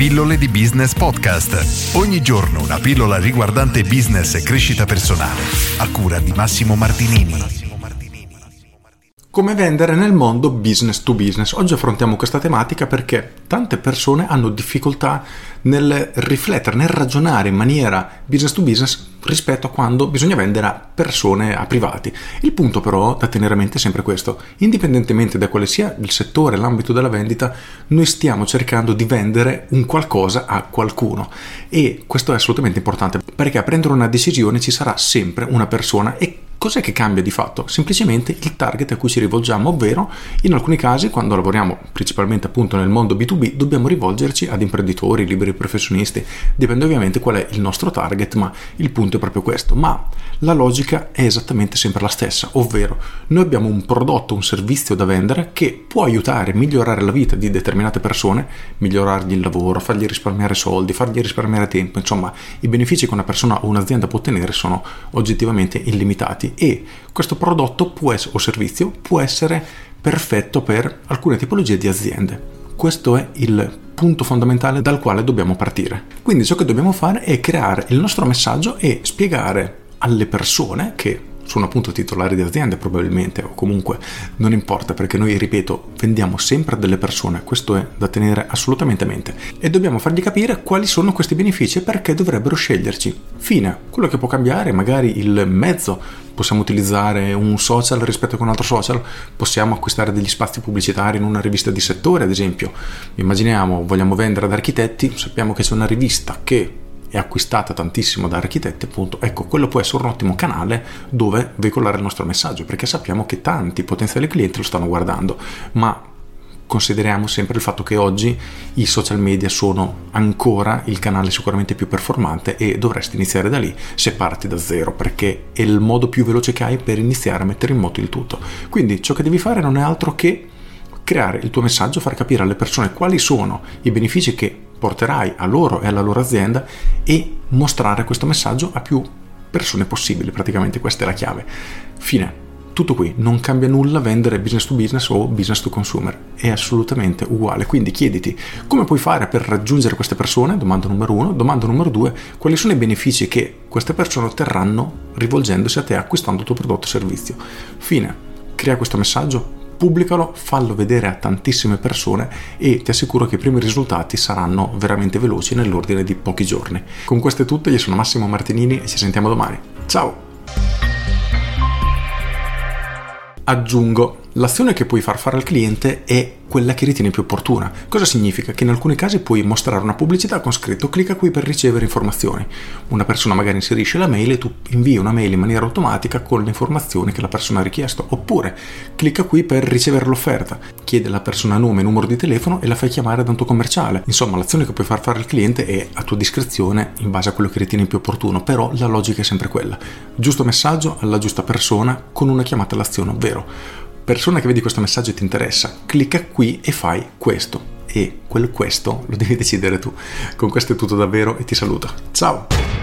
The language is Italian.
Pillole di Business Podcast. Ogni giorno una pillola riguardante business e crescita personale. A cura di Massimo Martinini. Come vendere nel mondo business to business. Oggi affrontiamo questa tematica perché tante persone hanno difficoltà nel riflettere, nel ragionare in maniera business to business rispetto a quando bisogna vendere a persone, a privati. Il punto però da tenere a mente è sempre questo. Indipendentemente da quale sia il settore, l'ambito della vendita, noi stiamo cercando di vendere un qualcosa a qualcuno e questo è assolutamente importante perché a prendere una decisione ci sarà sempre una persona e Cos'è che cambia di fatto? Semplicemente il target a cui ci rivolgiamo, ovvero in alcuni casi quando lavoriamo principalmente appunto nel mondo B2B dobbiamo rivolgerci ad imprenditori, liberi professionisti, dipende ovviamente qual è il nostro target, ma il punto è proprio questo. Ma la logica è esattamente sempre la stessa, ovvero noi abbiamo un prodotto, un servizio da vendere che può aiutare migliorare la vita di determinate persone, migliorargli il lavoro, fargli risparmiare soldi, fargli risparmiare tempo, insomma i benefici che una persona o un'azienda può ottenere sono oggettivamente illimitati e questo prodotto essere, o servizio può essere perfetto per alcune tipologie di aziende. Questo è il punto fondamentale dal quale dobbiamo partire. Quindi ciò che dobbiamo fare è creare il nostro messaggio e spiegare alle persone che sono appunto titolari di aziende probabilmente o comunque non importa perché noi ripeto vendiamo sempre a delle persone. Questo è da tenere assolutamente a mente. E dobbiamo fargli capire quali sono questi benefici e perché dovrebbero sceglierci. Fine. Quello che può cambiare magari il mezzo. Possiamo utilizzare un social rispetto a un altro social. Possiamo acquistare degli spazi pubblicitari in una rivista di settore ad esempio. Immaginiamo vogliamo vendere ad architetti sappiamo che c'è una rivista che è acquistata tantissimo da architetti, appunto, ecco, quello può essere un ottimo canale dove veicolare il nostro messaggio, perché sappiamo che tanti potenziali clienti lo stanno guardando, ma consideriamo sempre il fatto che oggi i social media sono ancora il canale sicuramente più performante e dovresti iniziare da lì se parti da zero perché è il modo più veloce che hai per iniziare a mettere in moto il tutto. Quindi ciò che devi fare non è altro che creare il tuo messaggio, far capire alle persone quali sono i benefici che porterai a loro e alla loro azienda e mostrare questo messaggio a più persone possibili, praticamente questa è la chiave. Fine. Tutto qui, non cambia nulla vendere business to business o business to consumer, è assolutamente uguale. Quindi chiediti come puoi fare per raggiungere queste persone, domanda numero uno, domanda numero due, quali sono i benefici che queste persone otterranno rivolgendosi a te acquistando il tuo prodotto o servizio. Fine. Crea questo messaggio, pubblicalo, fallo vedere a tantissime persone e ti assicuro che i primi risultati saranno veramente veloci nell'ordine di pochi giorni. Con questo è tutto, io sono Massimo Martinini e ci sentiamo domani. Ciao! Aggiungo, l'azione che puoi far fare al cliente è quella che ritieni più opportuna. Cosa significa? Che in alcuni casi puoi mostrare una pubblicità con scritto clicca qui per ricevere informazioni. Una persona magari inserisce la mail e tu invii una mail in maniera automatica con le informazioni che la persona ha richiesto. Oppure clicca qui per ricevere l'offerta. Chiede alla persona nome e numero di telefono e la fai chiamare da un tuo commerciale. Insomma, l'azione che puoi far fare al cliente è a tua discrezione in base a quello che ritieni più opportuno, però la logica è sempre quella. Giusto messaggio alla giusta persona con una chiamata all'azione, ovvero persona che vedi questo messaggio e ti interessa, clicca qui e fai questo. E quel questo lo devi decidere tu. Con questo è tutto davvero e ti saluto. Ciao!